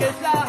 que